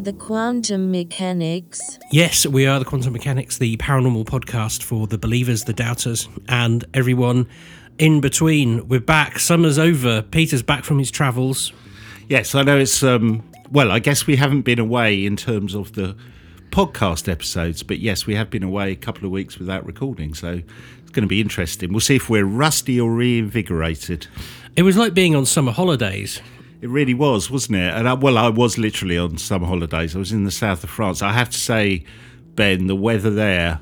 Are the quantum mechanics? Yes, we are the Quantum Mechanics, the paranormal podcast for the believers, the doubters, and everyone in between. We're back. Summer's over. Peter's back from his travels. Yes, I know it's um well, I guess we haven't been away in terms of the podcast episodes, but yes, we have been away a couple of weeks without recording, so it's going to be interesting. We'll see if we're rusty or reinvigorated. It was like being on summer holidays. It really was, wasn't it? And I, well, I was literally on summer holidays. I was in the south of France. I have to say, Ben, the weather there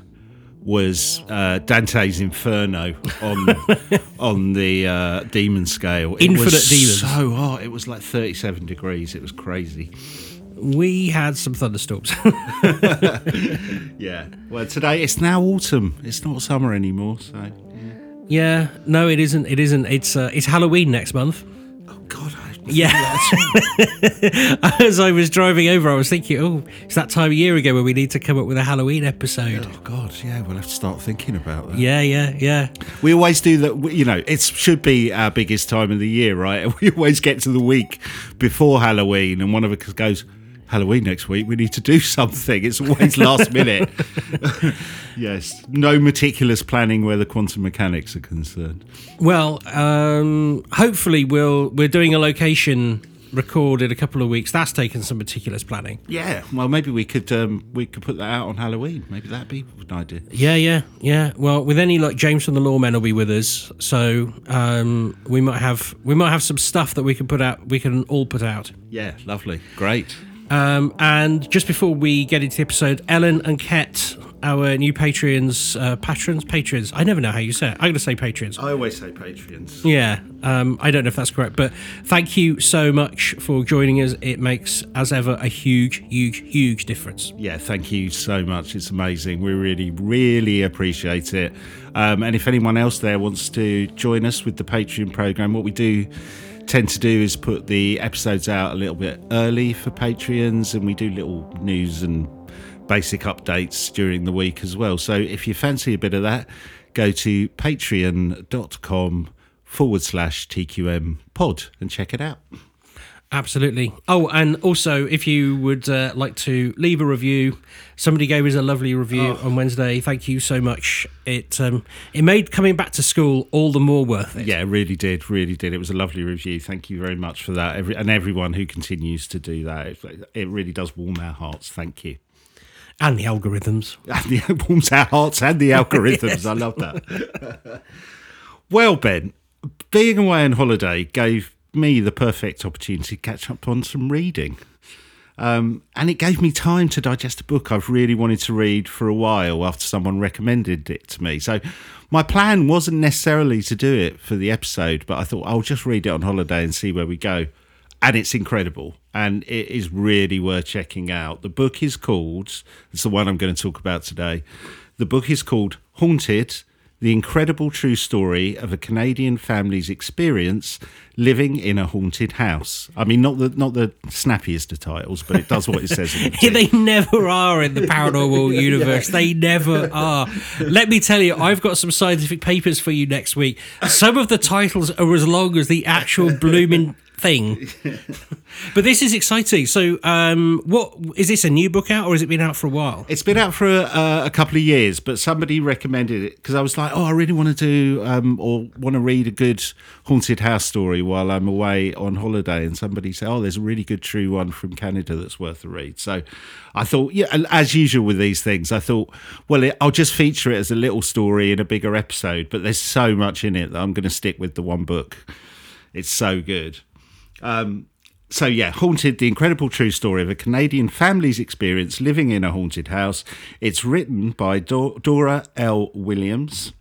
was uh, Dante's Inferno on on the uh, demon scale. It Infinite was demons. So hot. It was like thirty-seven degrees. It was crazy. We had some thunderstorms. Yeah. Well, today it's now autumn. It's not summer anymore. So. yeah, no, it isn't. It isn't. It's uh, it's Halloween next month. Yeah. As I was driving over, I was thinking, oh, it's that time of year again where we need to come up with a Halloween episode. Oh God. Yeah. We'll have to start thinking about that. Yeah, yeah, yeah. We always do that. You know, it should be our biggest time of the year, right? We always get to the week before Halloween, and one of us goes. Halloween next week. We need to do something. It's always last minute. yes, no meticulous planning where the quantum mechanics are concerned. Well, um, hopefully we'll we're doing a location record in a couple of weeks. That's taken some meticulous planning. Yeah, well, maybe we could um, we could put that out on Halloween. Maybe that'd be an idea. Yeah, yeah, yeah. Well, with any luck, James from the Lawmen will be with us, so um, we might have we might have some stuff that we can put out. We can all put out. Yeah, lovely, great. Um, and just before we get into the episode, Ellen and Ket, our new Patreons, uh, patrons, patrons. I never know how you say it. I'm going to say patrons. I always say Patreons. Yeah, um, I don't know if that's correct, but thank you so much for joining us. It makes, as ever, a huge, huge, huge difference. Yeah, thank you so much. It's amazing. We really, really appreciate it. Um, and if anyone else there wants to join us with the Patreon program, what we do tend to do is put the episodes out a little bit early for Patreons, and we do little news and basic updates during the week as well. So if you fancy a bit of that, go to patreon.com forward slash TQM pod and check it out. Absolutely. Oh, and also, if you would uh, like to leave a review, somebody gave us a lovely review on Wednesday. Thank you so much. It um, it made coming back to school all the more worth it. Yeah, it really did, really did. It was a lovely review. Thank you very much for that, Every, and everyone who continues to do that. It, it really does warm our hearts. Thank you. And the algorithms. And the, it warms our hearts and the algorithms. I love that. well, Ben, being away on holiday gave me the perfect opportunity to catch up on some reading. Um, and it gave me time to digest a book I've really wanted to read for a while after someone recommended it to me. So my plan wasn't necessarily to do it for the episode, but I thought I'll just read it on holiday and see where we go. And it's incredible and it is really worth checking out. The book is called, it's the one I'm going to talk about today. The book is called Haunted the incredible true story of a Canadian family's experience living in a haunted house. I mean, not the not the snappiest of titles, but it does what it says. In the they never are in the paranormal universe. They never are. Let me tell you, I've got some scientific papers for you next week. Some of the titles are as long as the actual blooming thing. But this is exciting. So, um, what is this a new book out, or has it been out for a while? It's been out for a, a couple of years, but somebody recommended it because I was like, oh, I really want to do um, or want to read a good haunted house story while I'm away on holiday. And somebody said, oh, there's a really good true one from Canada that's worth a read. So I thought, yeah, and as usual with these things, I thought, well, it, I'll just feature it as a little story in a bigger episode. But there's so much in it that I'm going to stick with the one book. It's so good. Um, so yeah, haunted: the incredible true story of a Canadian family's experience living in a haunted house. It's written by Do- Dora L. Williams,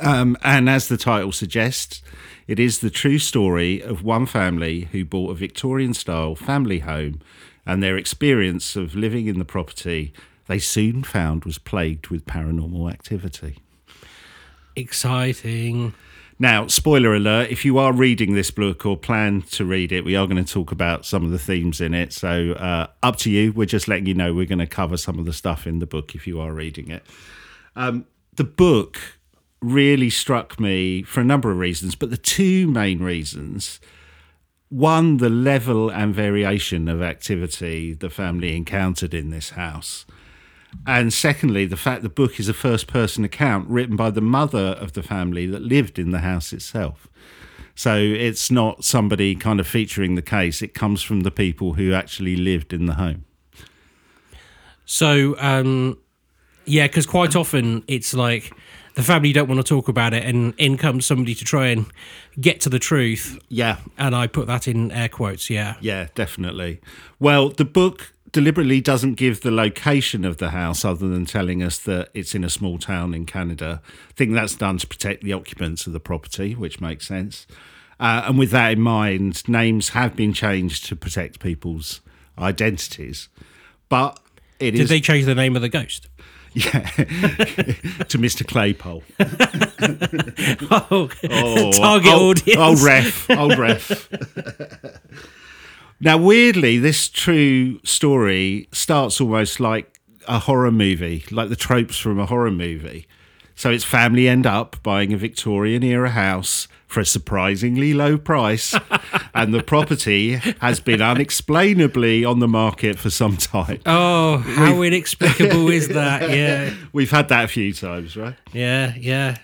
um, and as the title suggests, it is the true story of one family who bought a Victorian-style family home, and their experience of living in the property they soon found was plagued with paranormal activity. Exciting. Now, spoiler alert, if you are reading this book or plan to read it, we are going to talk about some of the themes in it. So, uh, up to you. We're just letting you know we're going to cover some of the stuff in the book if you are reading it. Um, the book really struck me for a number of reasons, but the two main reasons one, the level and variation of activity the family encountered in this house. And secondly, the fact the book is a first person account written by the mother of the family that lived in the house itself. So it's not somebody kind of featuring the case, it comes from the people who actually lived in the home. So, um, yeah, because quite often it's like the family don't want to talk about it, and in comes somebody to try and get to the truth. Yeah, And I put that in air quotes, yeah. Yeah, definitely. Well, the book deliberately doesn't give the location of the house other than telling us that it's in a small town in Canada. I think that's done to protect the occupants of the property, which makes sense. Uh, and with that in mind, names have been changed to protect people's identities. But it Did is they change the name of the ghost? yeah, to Mr. Claypole. Oh, Oh, target old, audience. Old ref, old ref. Now, weirdly, this true story starts almost like a horror movie, like the tropes from a horror movie. So its family end up buying a Victorian era house for a surprisingly low price, and the property has been unexplainably on the market for some time. Oh, how inexplicable is that? Yeah, We've had that a few times, right? yeah, yeah.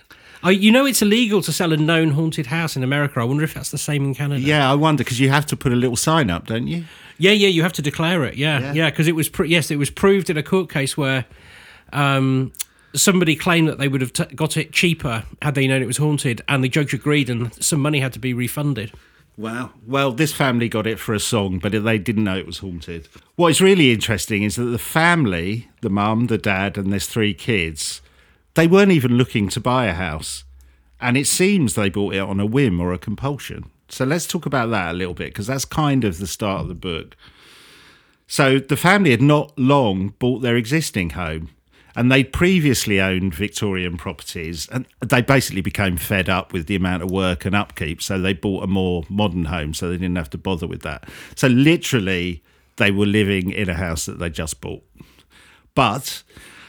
Oh, you know it's illegal to sell a known haunted house in America. I wonder if that's the same in Canada. Yeah, I wonder because you have to put a little sign up, don't you? Yeah, yeah, you have to declare it. Yeah. Yeah, yeah, because it was pr- yes, it was proved in a court case where um, somebody claimed that they would have t- got it cheaper had they known it was haunted, and the judge agreed, and some money had to be refunded. Wow. Well, this family got it for a song, but they didn't know it was haunted. What is really interesting is that the family, the mum, the dad, and there's three kids, they weren't even looking to buy a house. And it seems they bought it on a whim or a compulsion. So let's talk about that a little bit, because that's kind of the start of the book. So the family had not long bought their existing home and they'd previously owned Victorian properties and they basically became fed up with the amount of work and upkeep. So they bought a more modern home so they didn't have to bother with that. So literally, they were living in a house that they just bought. But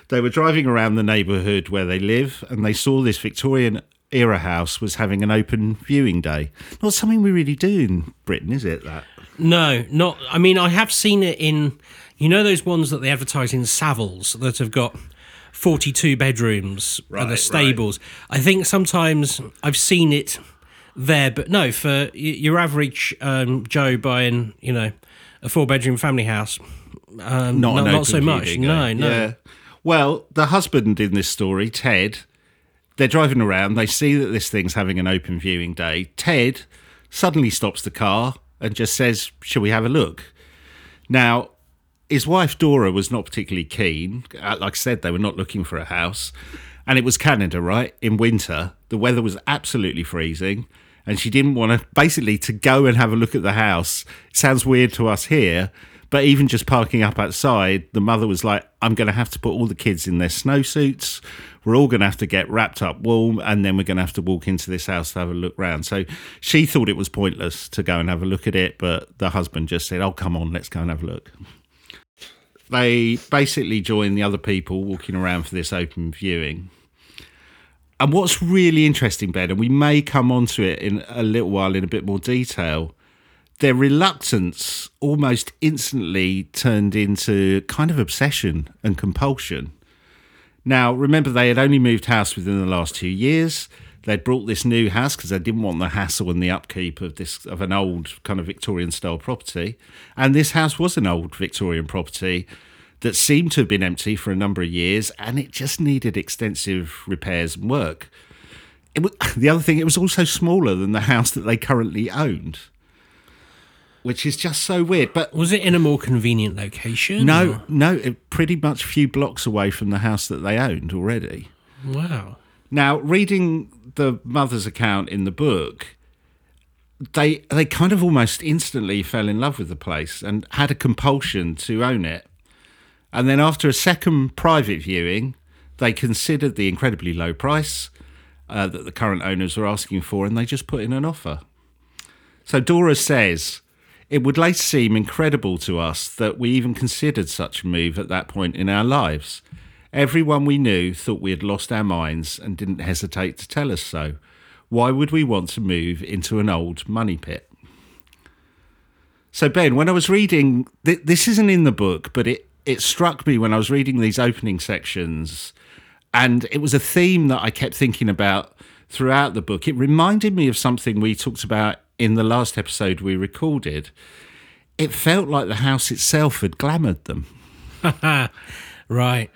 they were driving around the neighbourhood where they live and they saw this Victorian era house was having an open viewing day. Not something we really do in Britain, is it? That No, not. I mean, I have seen it in, you know, those ones that they advertise in Savills that have got 42 bedrooms Right, and the right. stables. I think sometimes I've seen it there, but no, for your average um, Joe buying, you know, a four bedroom family house, um, not no, an not so much. viewing No, no. Yeah. Well, the husband in this story, Ted, they're driving around. They see that this thing's having an open viewing day. Ted suddenly stops the car and just says, "Shall we have a look?" Now, his wife Dora was not particularly keen. Uh, Like I said, they were not looking for a house, and it was Canada, right? In winter, the weather was absolutely freezing, and she didn't want to basically to go and have a look at the house. It sounds weird to us here, but even just parking up outside, the mother was like, "I'm going to have to put all the kids in their snowsuits. We're all going to have to get wrapped up warm, and then we're going to have to walk into this house to have a look round." So she thought it was pointless to go and have a look at it, but the husband just said, "Oh, come on, let's go and have a look." they basically join the other people walking around for this open viewing. And what's really interesting, Ben, and we may come onto it in a little while in a bit more detail, their reluctance almost instantly turned into kind of obsession and compulsion. Now, remember, they had only moved house within the last two years. They'd brought this new house because they didn't want the hassle and the upkeep of this of an old kind of Victorian style property. And this house was an old Victorian property that seemed to have been empty for a number of years, and it just needed extensive repairs and work. Was, the other thing, it was also smaller than the house that they currently owned, which is just so weird. But Was it in a more convenient location? no, or- no, it, pretty much a few blocks away from the house that they owned already. Wow. Now, reading the mother's account in the book, they they kind of almost instantly fell in love with the place and had a compulsion to own it. And then after a second private viewing, they considered the incredibly low price uh, that the current owners were asking for, and they just put in an offer. So Dora says, it would later seem incredible to us that we even considered such a move at that point in our lives. Everyone we knew thought we had lost our minds and didn't hesitate to tell us so. Why would we want to move into an old money pit? So Ben, when I was reading, th- this isn't in the book, but it it struck me when I was reading these opening sections, and it was a theme that I kept thinking about throughout the book. It reminded me of something we talked about in the last episode we recorded. It felt like the house itself had glamoured them. Right.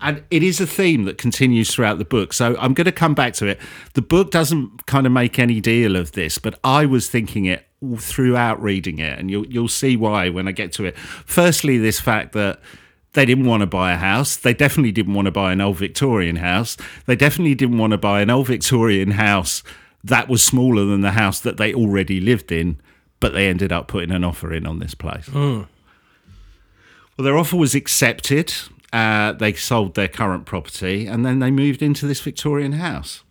And it is a theme that continues throughout the book. So I'm going to come back to it. The book doesn't kind of make any deal of this, but I was thinking it throughout reading it, and you'll you'll see why when I get to it. Firstly, this fact that they didn't want to buy a house. They definitely didn't want to buy an old Victorian house. They definitely didn't want to buy an old Victorian house that was smaller than the house that they already lived in, but they ended up putting an offer in on this place. Well, their offer was accepted. Uh, they sold their current property and then they moved into this Victorian house.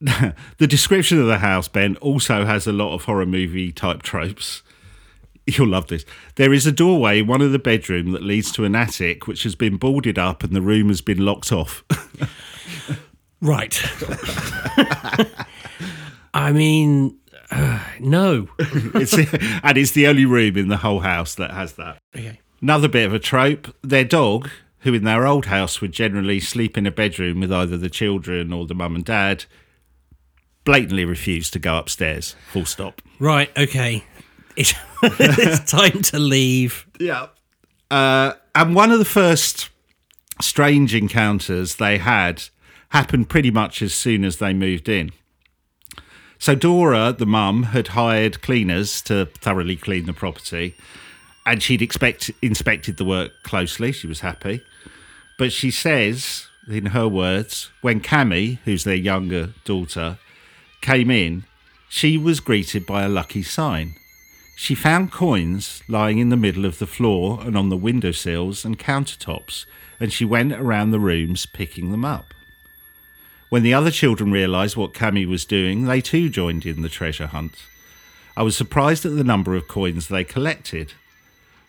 the description of the house, Ben, also has a lot of horror movie type tropes. You'll love this. There is a doorway in one of the bedroom that leads to an attic which has been boarded up and the room has been locked off. Right. I mean, uh, no. it's, and it's the only room in the whole house that has that. Okay. Another bit of a trope their dog, who in their old house would generally sleep in a bedroom with either the children or the mum and dad, blatantly refused to go upstairs. Full stop. Right. Okay. It's, it's time to leave. Yeah. Uh, and one of the first strange encounters they had happened pretty much as soon as they moved in. So Dora, the mum, had hired cleaners to thoroughly clean the property, and she'd expect inspected the work closely. She was happy, but she says, in her words, when Cammy, who's their younger daughter, came in, she was greeted by a lucky sign. She found coins lying in the middle of the floor and on the windowsills and countertops, and she went around the rooms picking them up. When the other children realised what Cammy was doing, they too joined in the treasure hunt. I was surprised at the number of coins they collected.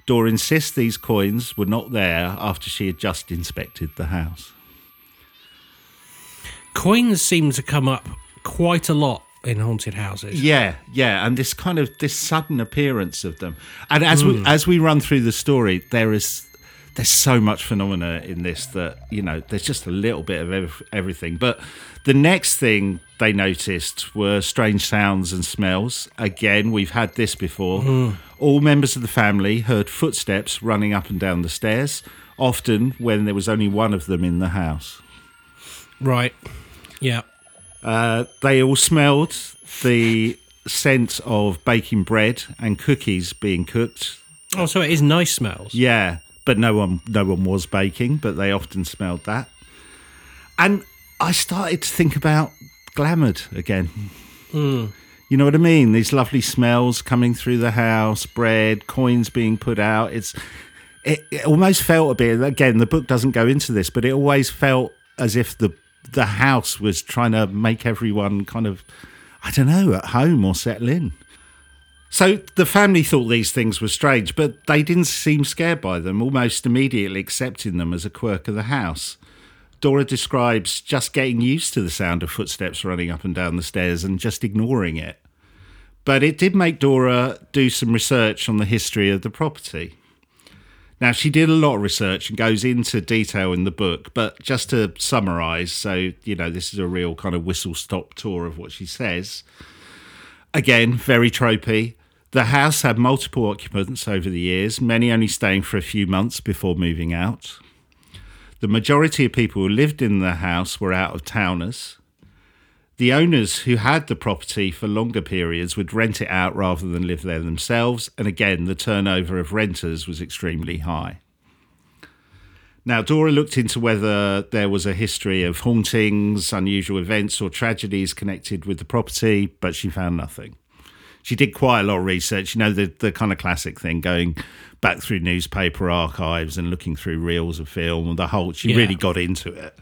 Dora insists these coins were not there after she had just inspected the house. Coins seem to come up quite a lot in haunted houses. Yeah, yeah, and this kind of this sudden appearance of them, and as we hmm. as we run through the story, there is there's so much phenomena in this that you know there's just a little bit of ev- everything. But the next thing they noticed were strange sounds and smells. Again, we've had this before. All members of the family heard footsteps running up and down the stairs, often when there was only one of them in the house. Right. Yeah. Uh, they all smelled the scent of baking bread and cookies being cooked. Oh, so it is nice smells. Yeah, but no one, no one was baking, but they often smelled that. And I started to think about glamoured again. Hmm. You know what I mean? These lovely smells coming through the house, bread, coins being put out. It's it, it almost felt a bit. Again, the book doesn't go into this, but it always felt as if the the house was trying to make everyone kind of, I don't know, at home or settle in. So the family thought these things were strange, but they didn't seem scared by them, almost immediately accepting them as a quirk of the house. Dora describes just getting used to the sound of footsteps running up and down the stairs and just ignoring it. But it did make Dora do some research on the history of the property. Now, she did a lot of research and goes into detail in the book, but just to summarise, so, you know, this is a real kind of whistle stop tour of what she says. Again, very tropey. The house had multiple occupants over the years, many only staying for a few months before moving out. The majority of people who lived in the house were out of towners. The owners who had the property for longer periods would rent it out rather than live there themselves, and again, the turnover of renters was extremely high. Now, Dora looked into whether there was a history of hauntings, unusual events, or tragedies connected with the property, but she found nothing. She did quite a lot of research, you know, the, the kind of classic thing going back through newspaper archives and looking through reels of film and the whole, she Yeah. really got into it.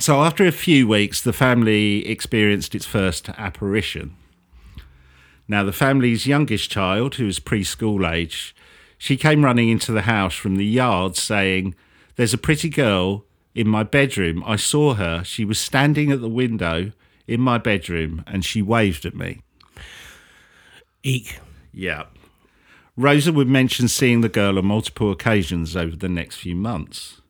So, after a few weeks, the family experienced its first apparition. Now, the family's youngest child, who was preschool age, she came running into the house from the yard saying, There's a pretty girl in my bedroom. I saw her. She was standing at the window in my bedroom and she waved at me. Eek. Yeah. Rosa would mention seeing the girl on multiple occasions over the next few months.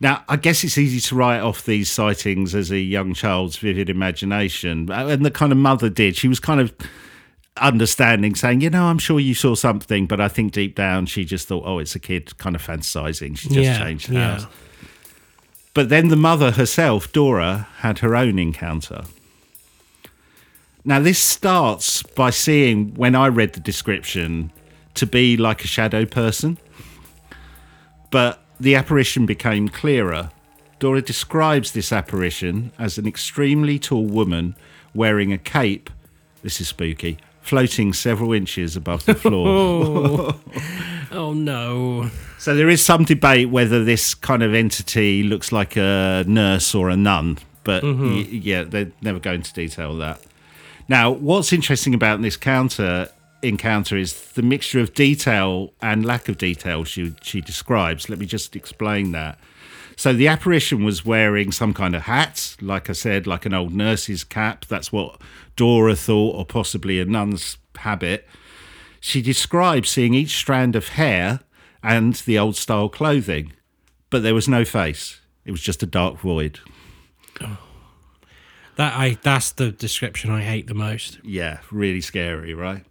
Now, I guess it's easy to write off these sightings as a young child's vivid imagination. And the kind of mother did. She was kind of understanding, saying, you know, I'm sure you saw something, but I think deep down she just thought, oh, it's a kid kind of fantasizing. She just Yeah, changed yeah. house. But then the mother herself, Dora, had her own encounter. Now, this starts by seeing, when I read the description, to be like a shadow person. But the apparition became clearer. Dora describes this apparition as an extremely tall woman wearing a cape, this is spooky, floating several inches above the floor. Oh. oh no. So there is some debate whether this kind of entity looks like a nurse or a nun, but mm-hmm. y- yeah, they never go into detail that. Now, what's interesting about this counter encounter is the mixture of detail and lack of detail she she describes. Let me just explain that. So the apparition was wearing some kind of hat, like I said, like an old nurse's cap. That's what Dora thought, or possibly a nun's habit. She described seeing each strand of hair and the old style clothing, but there was no face. It was just a dark void. Oh. That I that's the description I hate the most. Yeah, really scary, right?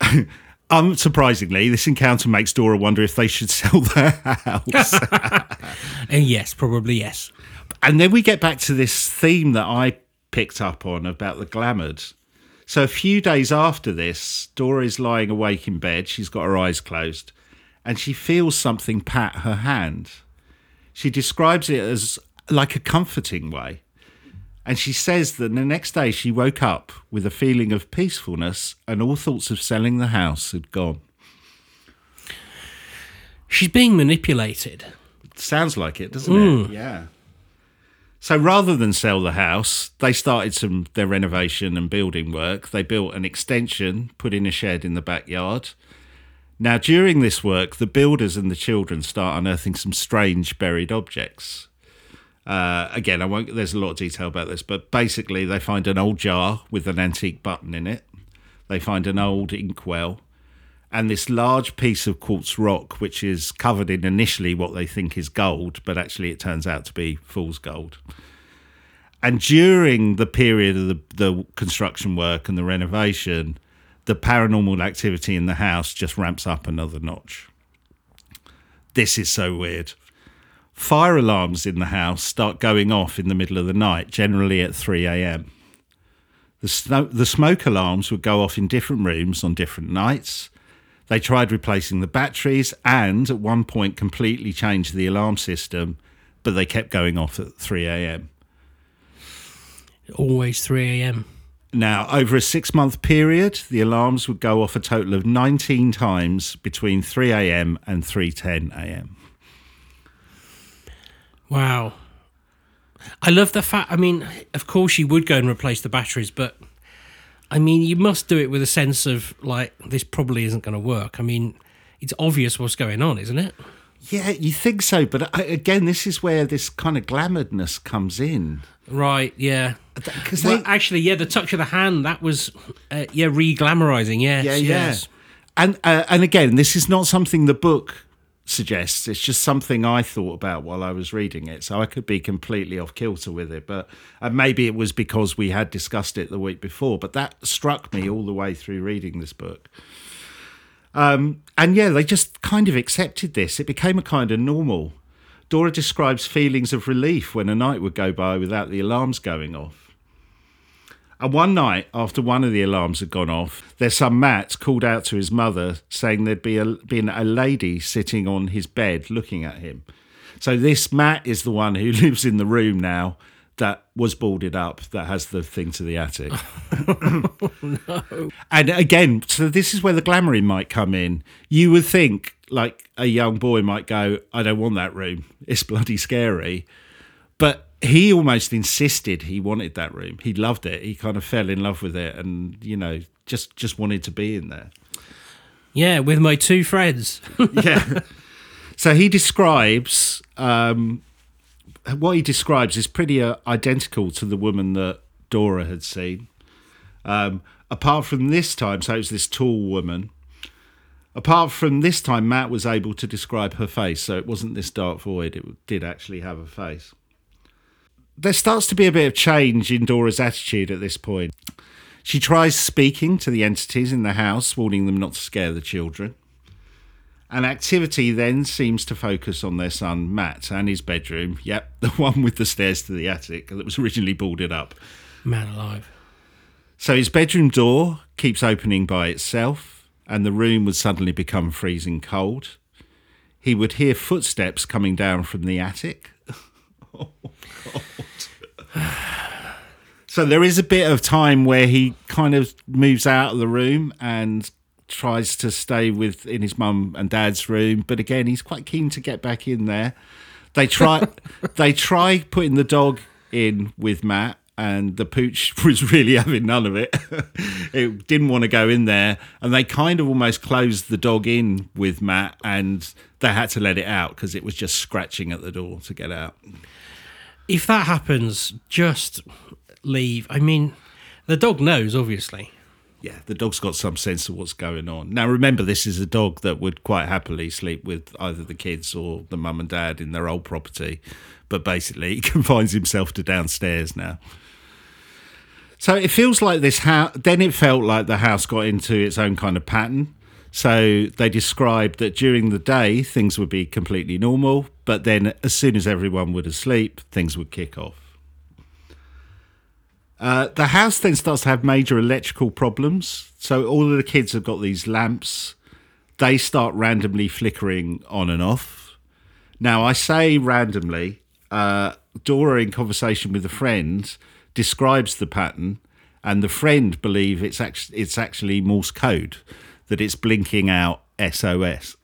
Unsurprisingly, this encounter makes Dora wonder if they should sell their house. And uh, yes, probably yes. and then we get back to this theme that I picked up on about the glamoured. So a few days after this, Dora is lying awake in bed. She's got her eyes closed, and she feels something pat her hand. She describes it as like a comforting way. And she says that the next day she woke up with a feeling of peacefulness and all thoughts of selling the house had gone. She's being manipulated. Sounds like it, doesn't it? Hmm. Yeah. So rather than sell the house, they started some their renovation and building work. They built an extension, put in a shed in the backyard. Now, during this work, the builders and the children start unearthing some strange buried objects. Uh, again, I won't. There's a lot of detail about this, but basically, they find an old jar with an antique button in it. They find an old inkwell, and this large piece of quartz rock, which is covered in initially what they think is gold, but actually it turns out to be fool's gold. And during the period of the, the construction work and the renovation, the paranormal activity in the house just ramps up another notch. This is so weird. Fire alarms in the house start going off in the middle of the night, generally at 3 a.m. The, snow, the smoke alarms would go off in different rooms on different nights. They tried replacing the batteries and at one point completely changed the alarm system, but they kept going off at 3 a.m. Always 3 a.m. Now, over a six month period, the alarms would go off a total of 19 times between 3 a.m. and 3:10 a.m. Wow. I love the fact. I mean, of course, you would go and replace the batteries, but I mean, you must do it with a sense of like this probably isn't going to work. I mean, it's obvious what's going on, isn't it? Yeah, you think so, but I, again, this is where this kind of glamouredness comes in. Right. Yeah. Because Well, actually, yeah, the touch of the hand that was, uh, yeah, re-glamorizing. Yes. yeah, yeah. yes. And uh, and again, this is not something the book suggests. It's just something I thought about while I was reading it. So I could be completely off kilter with it, but uh, maybe it was because we had discussed it the week before. But that struck me all the way through reading this book. Um, and yeah, they just kind of accepted this. It became a kind of normal. Dora describes feelings of relief when a night would go by without the alarms going off. And one night, after one of the alarms had gone off, their son Matt called out to his mother saying there'd be a, been a lady sitting on his bed looking at him. So this Matt is the one who lives in the room now that was boarded up, that has the thing to the attic. No, And again, so this is where the glamouring might come in. You would think, like a young boy might go, I don't want that room. It's bloody scary. But he almost insisted he wanted that room. He loved it. He kind of fell in love with it and, you know, just just wanted to be in there. Yeah, with my two friends. yeah. So he describes um, what he describes is pretty uh, identical to the woman that Dora had seen. Um, apart from this time, so it was this tall woman. Apart from this time, Matt was able to describe her face, so it wasn't this dark void. It did actually have a face. There starts to be a bit of change in Dora's attitude at this point. She tries speaking to the entities in the house, warning them not to scare the children. And activity then seems to focus on their son Matt and his bedroom. Yep, the one with the stairs to the attic that was originally boarded up. Man alive. So his bedroom door keeps opening by itself, and the room would suddenly become freezing cold. He would hear footsteps coming down from the attic. Oh, God. so there is a bit of time where he kind of moves out of the room and tries to stay with in his mum and dad's room, but again he's quite keen to get back in there. They try they try putting the dog in with Matt and the pooch was really having none of it. it didn't want to go in there, and they kind of almost closed the dog in with Matt, and they had to let it out because it was just scratching at the door to get out. If that happens, just leave. I mean, the dog knows, obviously. Yeah, the dog's got some sense of what's going on. Now, remember, this is a dog that would quite happily sleep with either the kids or the mum and dad in their old property, but basically he confines himself to downstairs now. So it feels like this house. Then it felt like the house got into its own kind of pattern. So they described that during the day things would be completely normal, but then as soon as everyone would asleep, things would kick off. Uh, the house then starts to have major electrical problems. So all of the kids have got these lamps. They start randomly flickering on and off. Now I say randomly. Uh, Dora, in conversation with a friend, describes the pattern, and the friend believe it's actually it's actually Morse code that it's blinking out SOS.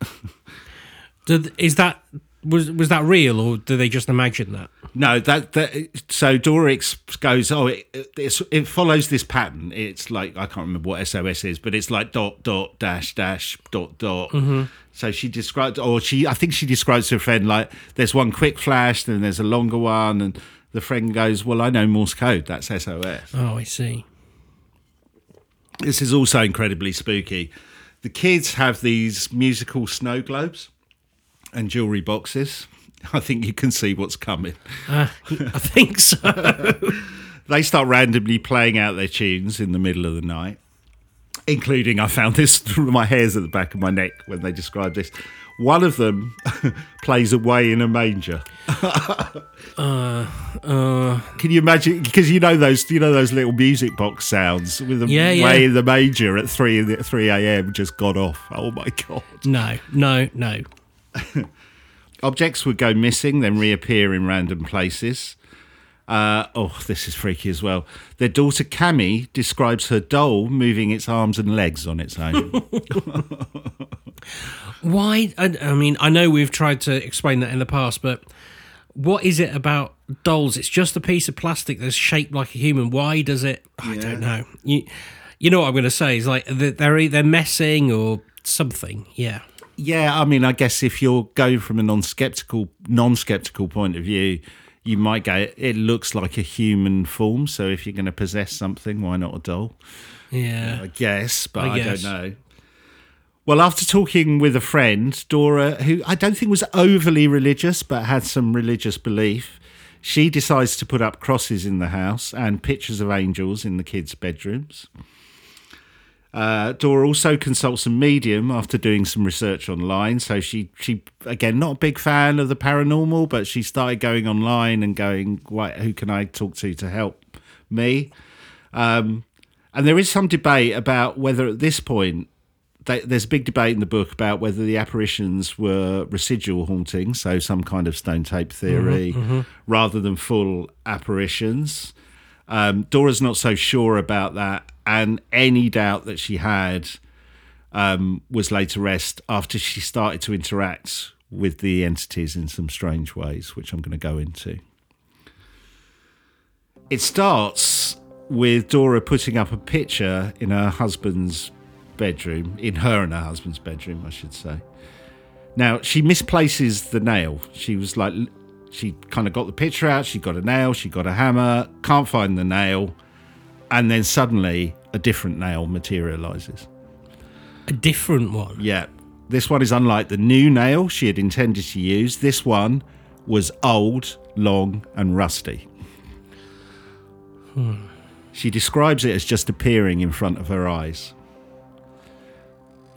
Did, is that was was that real, or do they just imagine that? no, that that so Dora ex- goes, oh, it, it's, it follows this pattern. It's like I can't remember what SOS is, but it's like dot dot dash dash dot dot. Mm-hmm. So she described, or she I think she describes to her friend like there's one quick flash, then there's a longer one, and the friend goes, well, I know Morse code. That's SOS. Oh, I see. This is also incredibly spooky. The kids have these musical snow globes and jewelry boxes. I think you can see what's coming. Uh, I think so. They start randomly playing out their tunes in the middle of the night, including I found this through my hairs at the back of my neck when they described this. One of them plays away in a manger. Uh, uh, Can you imagine? Because you know those, you know those little music box sounds with the Yeah, yeah. way in the manger at three in the, three a.m. just got off. Oh my god! no, no, no. Objects would go missing, then reappear in random places. Uh, oh, this is freaky as well. Their daughter Cami describes her doll moving its arms and legs on its own. Why? I, I mean, I know we've tried to explain that in the past, but what is it about dolls? It's just a piece of plastic that's shaped like a human. Why does it? I don't know. You, you know what I'm going to say? Is like they're they're either messing or something. Yeah. yeah, I mean, I guess if you're going from a non-skeptical, non-skeptical point of view, you might go. It looks like a human form, so if you're going to possess something, why not a doll? Yeah. I guess, but I I, don't know. Well, after talking with a friend, Dora, who I don't think was overly religious but had some religious belief, she decides to put up crosses in the house and pictures of angels in the kids' bedrooms. Uh, Dora also consults a medium after doing some research online. So she, she again, not a big fan of the paranormal, but she started going online and going, "Why? Who can I talk to to help me?" Um, and there is some debate about whether at this point they, there's a big debate in the book about whether the apparitions were residual hauntings, so some kind of stone tape theory, rather than full apparitions. Um, Dora's not so sure about that, and any doubt that she had um, was laid to rest after she started to interact with the entities in some strange ways, which I'm going to go into. It starts with Dora putting up a picture in her husband's bedroom, in her and her husband's bedroom, I should say. Now, she misplaces the nail. She was like, she kind of got the picture out, she got a nail, she got a hammer, can't find the nail. And then suddenly a different nail materializes. A different one. Yeah. This one is unlike the new nail she had intended to use. This one was old, long, and rusty. Hmm. She describes it as just appearing in front of her eyes.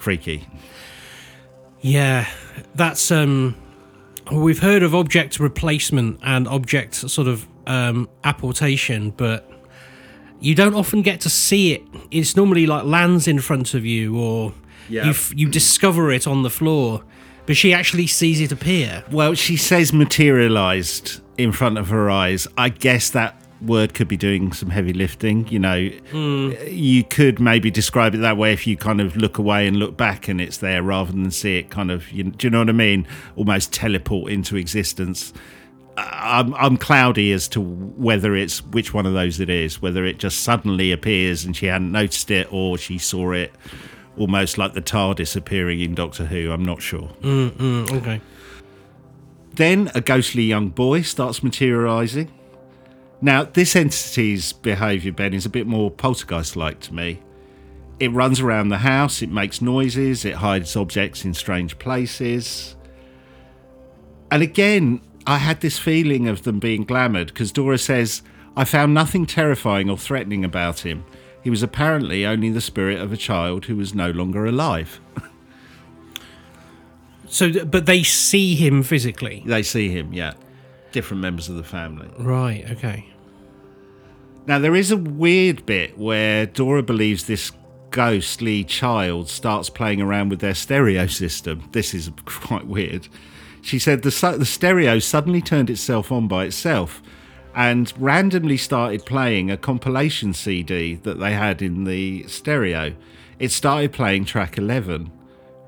Freaky. Yeah, that's um we've heard of object replacement and object sort of um apportation, but you don't often get to see it. It's normally like lands in front of you or Yeah. you f- you discover it on the floor, but she actually sees it appear. Well, she says materialized in front of her eyes. I guess that word could be doing some heavy lifting. You know, you could maybe describe it that way if you kind of look away and look back and it's there rather than see it kind of, you, do you know what I mean? Almost teleport into existence. I'm, I'm cloudy as to whether it's which one of those it is, whether it just suddenly appears and she hadn't noticed it or she saw it almost like the TARDIS appearing in Doctor Who. I'm not sure. Mm, okay. Then a ghostly young boy starts materializing. Now, this entity's behavior, Ben, is a bit more poltergeist like to me. It runs around the house, it makes noises, it hides objects in strange places. And again, I had this feeling of them being glamoured because Dora says, I found nothing terrifying or threatening about him. He was apparently only the spirit of a child who was no longer alive. So but they see him physically. They see him, yeah. Different members of the family. Right, okay. Now, there is a weird bit where Dora believes this ghostly child starts playing around with their stereo system. This is quite weird. She said the, the stereo suddenly turned itself on by itself and randomly started playing a compilation CD that they had in the stereo. It started playing track 11,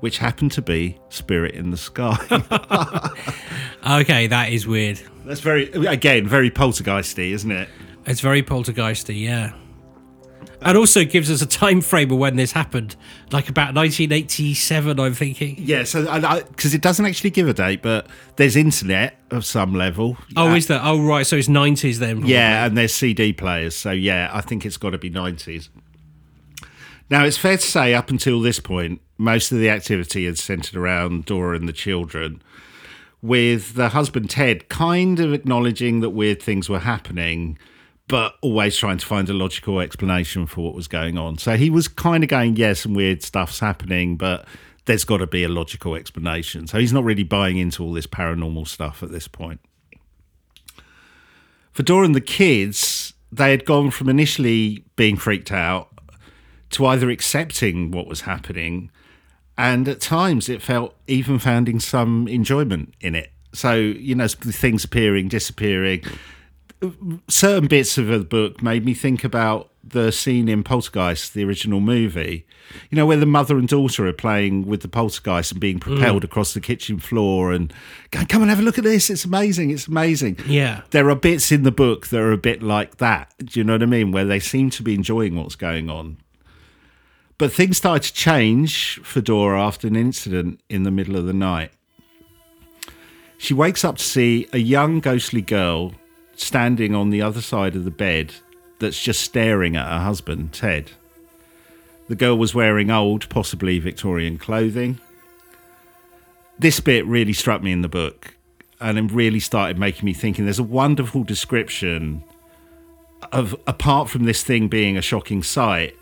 which happened to be Spirit in the Sky. Okay, that is weird. That's very, again, very poltergeisty, isn't it? It's very poltergeisty, yeah. And also gives us a time frame of when this happened, like about 1987, I'm thinking. Yeah, so because it doesn't actually give a date, but there's internet of some level. Oh, is that? Oh, right. So it's 90s then. probably. yeah, and there's CD players. So yeah, I think it's got to be 90s. Now it's fair to say, up until this point, most of the activity had centered around Dora and the children, with the husband Ted kind of acknowledging that weird things were happening. But always trying to find a logical explanation for what was going on. So he was kind of going, yeah, some weird stuff's happening, but there's got to be a logical explanation. So he's not really buying into all this paranormal stuff at this point. For Dora and the kids, they had gone from initially being freaked out to either accepting what was happening, and at times it felt even finding some enjoyment in it. So, you know, things appearing, disappearing. Certain bits of the book made me think about the scene in Poltergeist, the original movie. You know, where the mother and daughter are playing with the poltergeist and being propelled mm. across the kitchen floor and going, come and have a look at this. It's amazing. It's amazing Yeah. there are bits in the book that are a bit like that. Do you know what I mean? Where they seem to be enjoying what's going on. But things started to change for Dora after an incident in the middle of the night. She wakes up to see a young ghostly girl standing on the other side of the bed that's just staring at her husband, Ted. The girl was wearing old, possibly Victorian clothing. This bit really struck me in the book and it really started making me thinking there's a wonderful description of apart from this thing being a shocking sight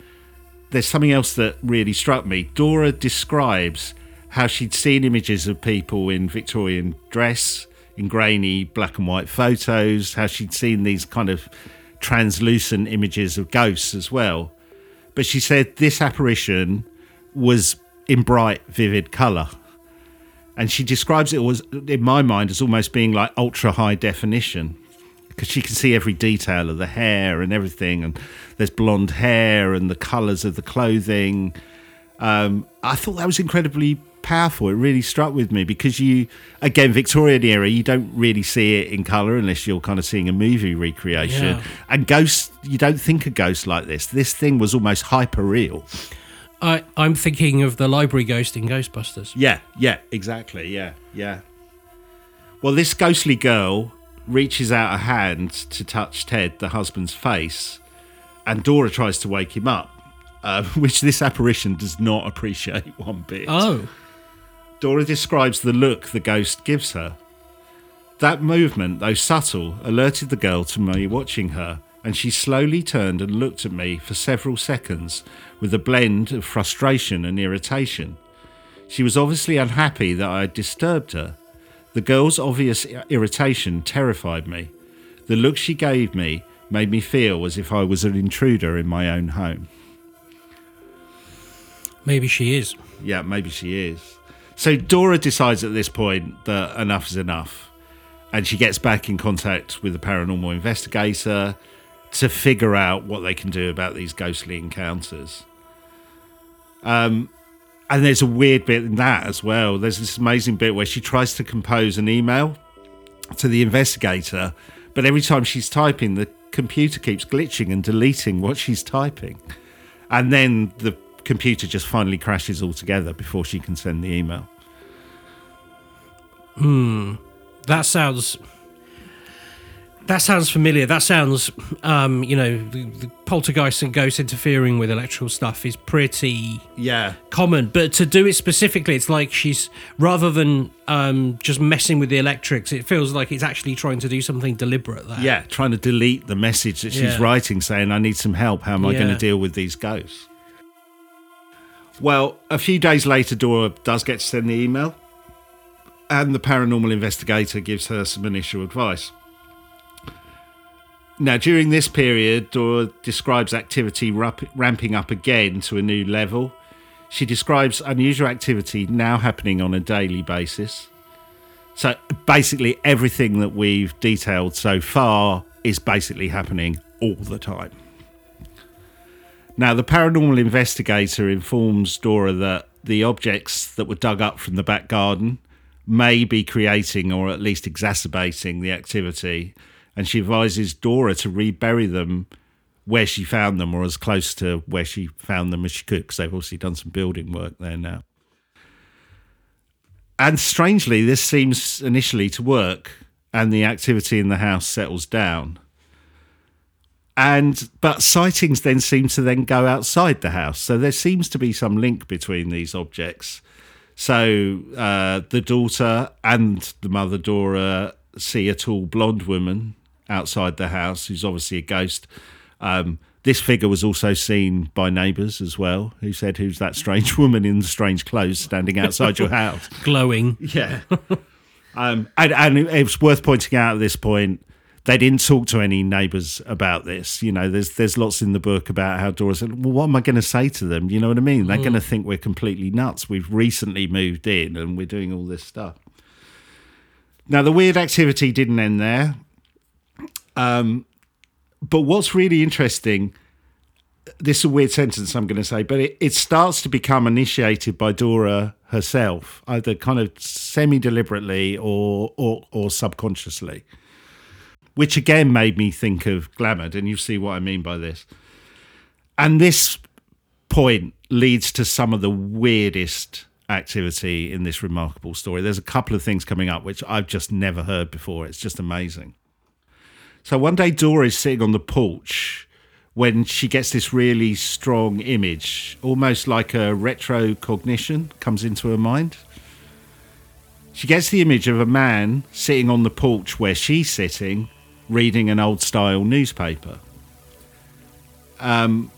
there's something else that really struck me dora describes how she'd seen images of people in victorian dress in grainy black and white photos how she'd seen these kind of translucent images of ghosts as well. But she said this apparition was in bright vivid color and she describes it was in my mind as almost being like ultra high definition because she can see every detail of the hair and everything and there's blonde hair and the colors of the clothing. Um, i thought that was incredibly powerful it really struck with me because you again victorian era you don't really see it in color unless you're kind of seeing a movie recreation Yeah. and ghosts you don't think of ghosts like this this thing was almost hyper real I, I'm thinking of the library ghost in Ghostbusters. Yeah, yeah, exactly. Yeah, yeah. Well, this ghostly girl reaches out a hand to touch Ted, the husband's face, and Dora tries to wake him up. uh, which this apparition does not appreciate one bit. Oh. Dora describes the look the ghost gives her. That movement, though subtle, alerted the girl to me watching her, and she slowly turned and looked at me for several seconds with a blend of frustration and irritation. She was obviously unhappy that I had disturbed her. The girl's obvious irritation terrified me. The look she gave me made me feel as if I was an intruder in my own home. Maybe she is. Yeah, maybe she is. So Dora decides at this point that enough is enough. And she gets back in contact with the paranormal investigator to figure out what they can do about these ghostly encounters. Um, and there's a weird bit in that as well. There's this amazing bit where she tries to compose an email to the investigator, but every time she's typing, the computer keeps glitching and deleting what she's typing. And then the computer just finally crashes altogether before she can send the email. Hmm. That sounds. That sounds familiar. That sounds, um, you know, the, the poltergeist and ghosts interfering with electrical stuff is pretty Yeah. common. But to do it specifically, it's like she's rather than um, just messing with the electrics, it feels like it's actually trying to do something deliberate. There. Yeah, trying to delete the message that she's Yeah. writing saying, I need some help. How am I going to deal with these ghosts? Well, a few days later, Dora does get to send the email, and the paranormal investigator gives her some initial advice. Now, during this period, Dora describes activity ramping up again to a new level. She describes unusual activity now happening on a daily basis. So basically, everything that we've detailed so far is basically happening all the time. Now, the paranormal investigator informs Dora that the objects that were dug up from the back garden may be creating or at least exacerbating the activity, and she advises Dora to rebury them where she found them or as close to where she found them as she could, because they've obviously done some building work there now. And strangely, this seems initially to work, and the activity in the house settles down. And but sightings then seem to then go outside the house, so there seems to be some link between these objects. So uh, the daughter and the mother Dora see a tall blonde woman outside the house, who's obviously a ghost. Um, this figure was also seen by neighbours as well, who said, "Who's that strange woman in the strange clothes standing outside your house?" Glowing. Yeah. um, and, and it's worth pointing out at this point, they didn't talk to any neighbours about this. You know, there's there's lots in the book about how Dora said, "Well, what am I going to say to them?" You know what I mean? They're going to think we're completely nuts. We've recently moved in and we're doing all this stuff. Now, the weird activity didn't end there. Um, but what's really interesting this is a weird sentence I'm going to say, but it, it starts to become initiated by Dora herself, either kind of semi deliberately or, or or subconsciously, which again made me think of Glamored, and you see what I mean by this. And this point leads to some of the weirdest activity in this remarkable story. There's a couple of things coming up which I've just never heard before. It's just amazing. So one day Dora is sitting on the porch when she gets this really strong image, almost like a retrocognition comes into her mind. She gets the image of a man sitting on the porch where she's sitting, reading an old style newspaper. Um,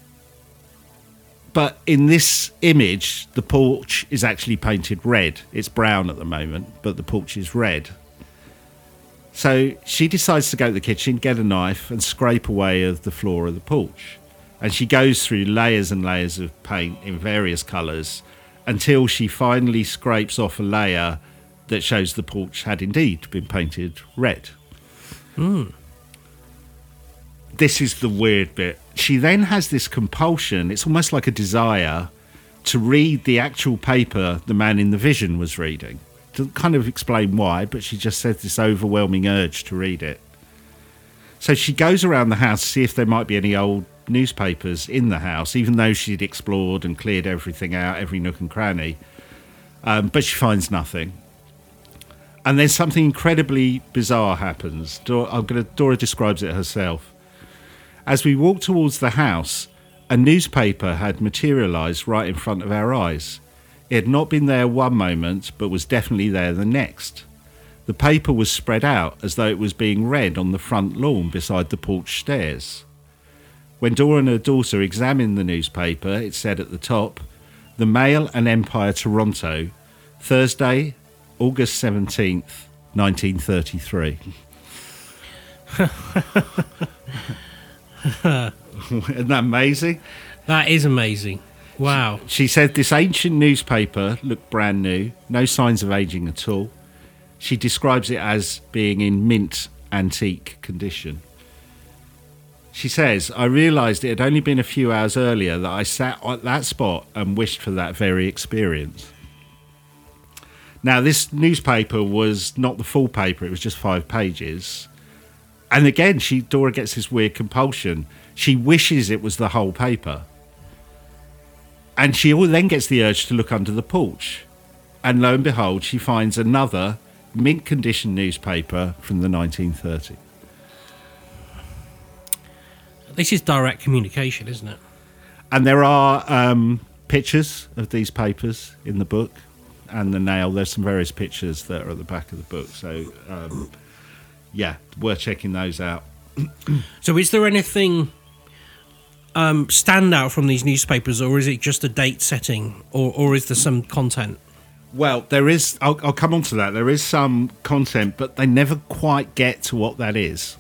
but in this image, the porch is actually painted red. It's brown at the moment, but the porch is red. So she decides to go to the kitchen, get a knife, and scrape away of the floor of the porch. And she goes through layers and layers of paint in various colours until she finally scrapes off a layer that shows the porch had indeed been painted red. This is the weird bit. She then has this compulsion, it's almost like a desire to read the actual paper the man in the vision was reading doesn't kind of explain why, but she just says this overwhelming urge to read it. So she goes around the house to see if there might be any old newspapers in the house, even though she'd explored and cleared everything out, every nook and cranny. Um, but she finds nothing. And then something incredibly bizarre happens. Dora, gonna, Dora describes it herself. As we walked towards the house, A newspaper had materialised right in front of our eyes. It had not been there one moment, but was definitely there the next. The paper was spread out as though it was being read on the front lawn beside the porch stairs. When Dora and her daughter examined the newspaper, it said at the top, The Mail and Empire Toronto, Thursday, August 17th, 1933. Isn't that amazing? That is amazing. Wow. She said this ancient newspaper looked brand new, no signs of aging at all. She describes it as being in mint antique condition. She says, I realised it had only been a few hours earlier that I sat at that spot and wished for that very experience. Now, this newspaper was not the full paper, it was just five pages. And again, she Dora gets this weird compulsion. She wishes it was the whole paper. And she then gets the urge to look under the porch. And lo and behold, she finds another mint condition newspaper from the 1930s. This is direct communication, isn't it? And there are um, pictures of these papers in the book and the nail. There's some various pictures that are at the back of the book. So, um, yeah, worth checking those out. So, is there anything um, stand out from these newspapers, or is it just a date setting, or, or is there some content? Well, there is. I'll, I'll come on to that. There is some content, but they never quite get to what that is.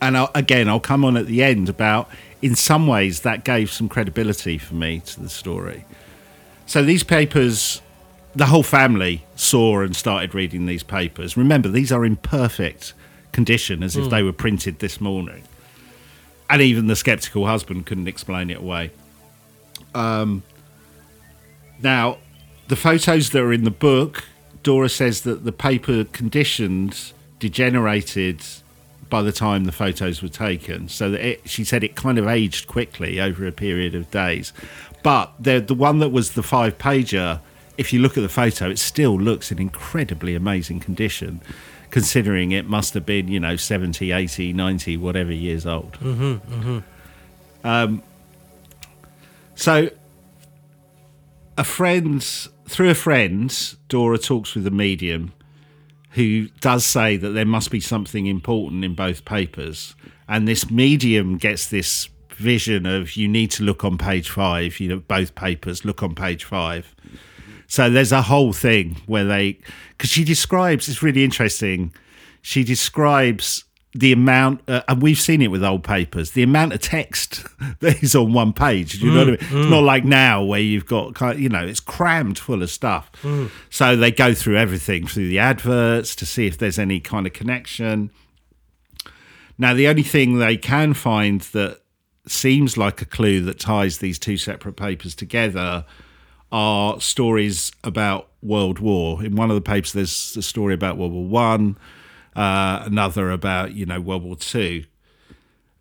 And I'll, again, I'll come on at the end about. In some ways, that gave some credibility for me to the story. So these papers, the whole family saw and started reading these papers. Remember, these are in perfect condition, as if they were printed this morning. And even the skeptical husband couldn't explain it away. Um, now, the photos that are in the book, Dora says that the paper conditions degenerated by the time the photos were taken. So that it, she said it kind of aged quickly over a period of days. But the the one that was the five pager, if you look at the photo, it still looks in incredibly amazing condition, considering it must have been, you know, 70, 80, 90, whatever years old. Mm-hmm. Um, so a friend through a friend dora talks with a medium who does say that there must be something important in both papers and this medium gets this vision of you need to look on page five you know both papers look on page five so there's a whole thing where they because she describes it's really interesting. She describes the amount uh, and we've seen it with old papers the amount of text that is on one page you know what I mm, mean? it's mm. not like now where you've got kind of, you know it's crammed full of stuff. Mm. So they go through everything through the adverts to see if there's any kind of connection. Now the only thing they can find that seems like a clue that ties these two separate papers together are stories about World War. In one of the papers, there's a story about World War One, uh, another about you know World War Two.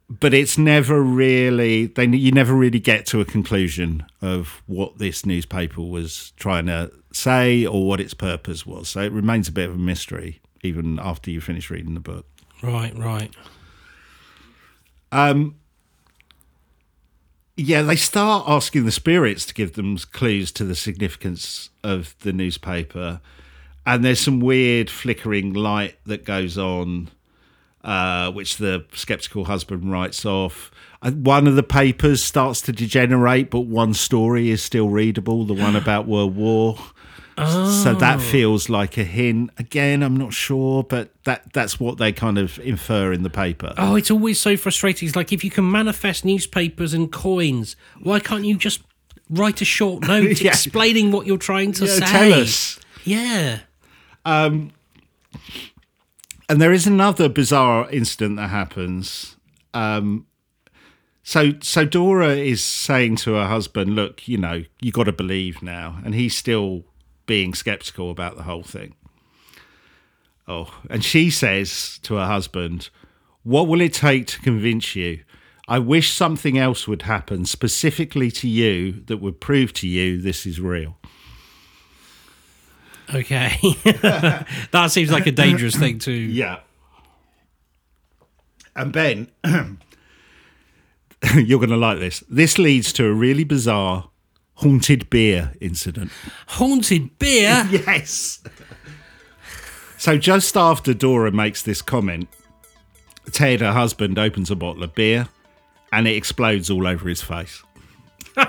But it's never really they you never really get to a conclusion of what this newspaper was trying to say or what its purpose was. So it remains a bit of a mystery even after you finish reading the book. Right, right. Yeah, they start asking the spirits to give them clues to the significance of the newspaper. And there's some weird flickering light that goes on, uh, which the skeptical husband writes off. Uh, One of the papers starts to degenerate, but one story is still readable the one about World War. So that feels like a hint. Again, I'm not sure, but that that's what they kind of infer in the paper. Oh, it's always so frustrating. It's like if you can manifest newspapers and coins, why can't you just write a short note Yeah. explaining what you're trying to Yeah, say? tell us. Yeah. And there is another bizarre incident that happens. Um, so, so Dora is saying to her husband, "Look, you know, you got to believe now," and he's still being skeptical about the whole thing. Oh, and she says to her husband, "What will it take to convince you? I wish something else would happen specifically to you that would prove to you this is real." Okay. that seems like a dangerous thing to. Yeah. And Ben, You're going to like this. This leads to a really bizarre haunted beer incident. Haunted beer? Yes. So just after Dora makes this comment, Ted, her husband, opens a bottle of beer and it explodes all over his face.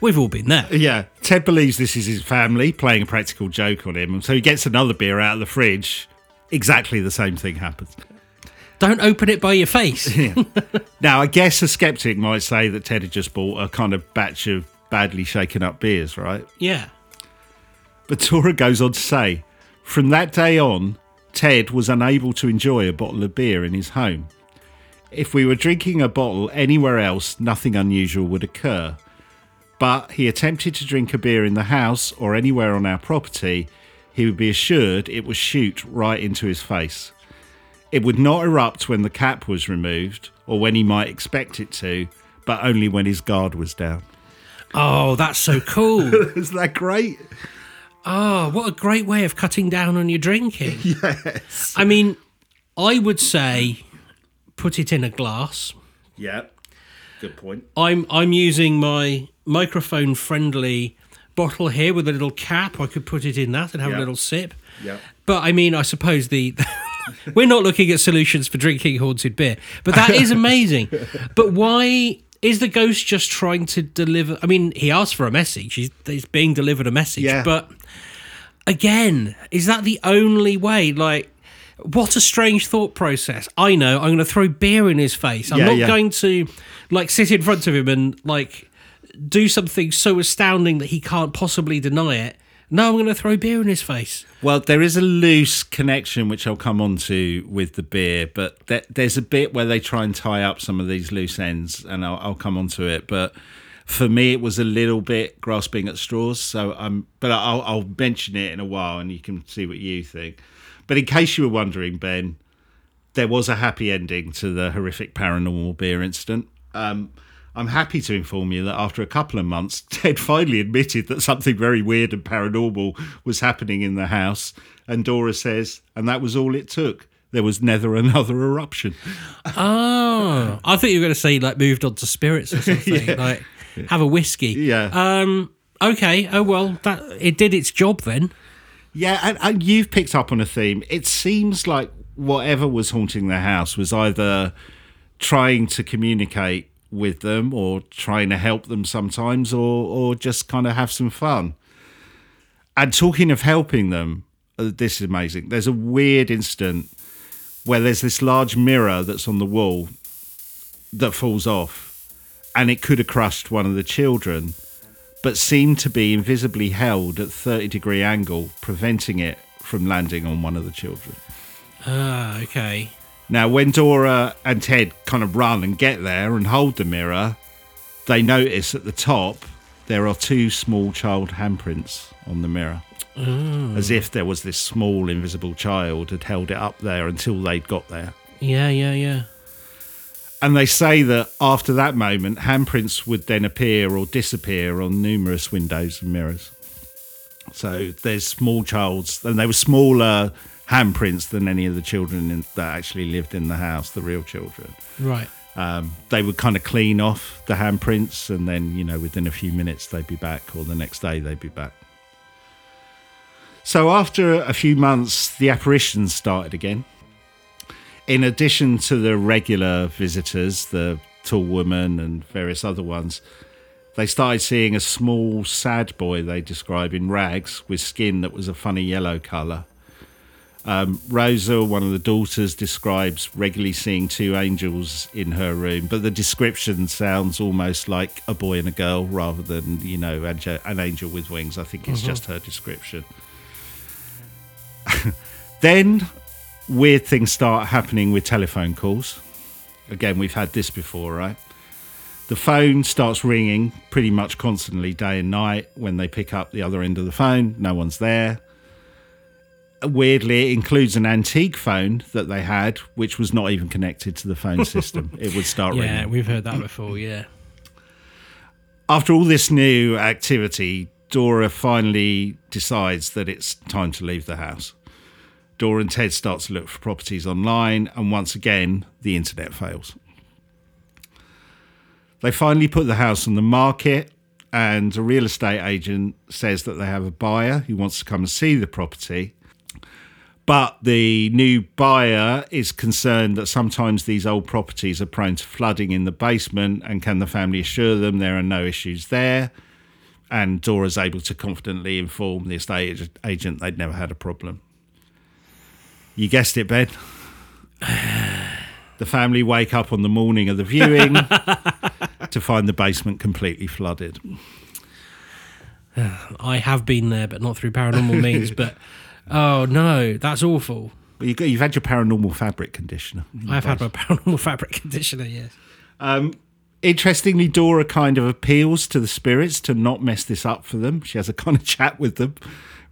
We've all been there. Yeah, Ted believes this is his family playing a practical joke on him, so he gets another beer out of the fridge. Exactly the same thing happens. Don't open it by your face. Now, I guess a skeptic might say that Ted had just bought a kind of batch of badly shaken up beers, right? yeah. But Dora goes on to say, from that day on, Ted was unable to enjoy a bottle of beer in his home. If we were drinking a bottle anywhere else, nothing unusual would occur. But he attempted to drink a beer in the house or anywhere on our property, he would be assured it would shoot right into his face. It would not erupt when the cap was removed or when he might expect it to, but only when his guard was down. Oh, that's so cool. Isn't that great? Oh, what a great way of cutting down on your drinking. Yes. I mean, I would say put it in a glass. Yeah. Good point. I'm I'm using my microphone friendly bottle here with a little cap. I could put it in that and have Yeah. a little sip. Yeah. But I mean, I suppose the we're not looking at solutions for drinking haunted beer, but that is amazing. but why is the ghost just trying to deliver? I mean, he asked for a message. He's, he's being delivered a message, Yeah. but again, is that the only way? Like, what a strange thought process. I know. I'm going to throw beer in his face. I'm Yeah, not yeah. going to like sit in front of him and like do something so astounding that he can't possibly deny it. No, I'm going to throw beer in his face. Well, there is a loose connection which I'll come on to with the beer, but there, there's a bit where they try and tie up some of these loose ends, and I'll, I'll come on to it. But for me, it was a little bit grasping at straws. So I'm, but I'll, I'll mention it in a while, and you can see what you think. But in case you were wondering, Ben, there was a happy ending to the horrific paranormal beer incident. Um, I'm happy to inform you that after a couple of months, Ted finally admitted that something very weird and paranormal was happening in the house. And Dora says, and that was all it took. There was never another eruption. Oh, I thought you were going to say like moved on to spirits or something. Like have a whiskey. Yeah. Um. Okay. Oh well, that it did its job then. Yeah, and, and you've picked up on a theme. It seems like whatever was haunting the house was either trying to communicate with them or trying to help them sometimes or or just kind of have some fun. And talking of helping them, uh, this is amazing. There's a weird incident where there's this large mirror that's on the wall that falls off and it could have crushed one of the children but seemed to be invisibly held at 30 degree angle preventing it from landing on one of the children Ah. okay. Now when dora and ted kind of run and get there and hold the mirror they notice at the top there are two small child handprints on the mirror oh. as if there was this small invisible child had held it up there until they'd got there Yeah. Yeah. Yeah. And they say that after that moment, handprints would then appear or disappear on numerous windows and mirrors. So there's small child's, and they were smaller handprints than any of the children in, that actually lived in the house, the real children. Right. Um, they would kind of clean off the handprints, and then, you know, within a few minutes, they'd be back, or the next day, they'd be back. So after a few months, the apparitions started again in addition to the regular visitors, the tall woman and various other ones, they started seeing a small, sad boy they describe in rags with skin that was a funny yellow colour. Um, Rosa, one of the daughters, describes regularly seeing two angels in her room, but the description sounds almost like a boy and a girl rather than, you know, an angel with wings. I think it's just her description. then weird things start happening with telephone calls. Again, we've had this before, right? The phone starts ringing pretty much constantly, day and night. When they pick up the other end of the phone, no one's there. Weirdly, it includes an antique phone that they had, which was not even connected to the phone system. it would start ringing. Yeah, we've heard that before. Yeah. After all this new activity, Dora finally decides that it's time to leave the house. Dora and Ted start to look for properties online, and once again, the internet fails. They finally put the house on the market, and a real estate agent says that they have a buyer who wants to come and see the property. But the new buyer is concerned that sometimes these old properties are prone to flooding in the basement, and can the family assure them there are no issues there? And Dora's able to confidently inform the estate agent they'd never had a problem. You guessed it, Ben. The family wake up on the morning of the viewing to find the basement completely flooded. I have been there, but not through paranormal means. But oh no, that's awful. Well, you got, you've had your paranormal fabric conditioner. I've had my paranormal fabric conditioner. Yes. Um, interestingly, Dora kind of appeals to the spirits to not mess this up for them. She has a kind of chat with them.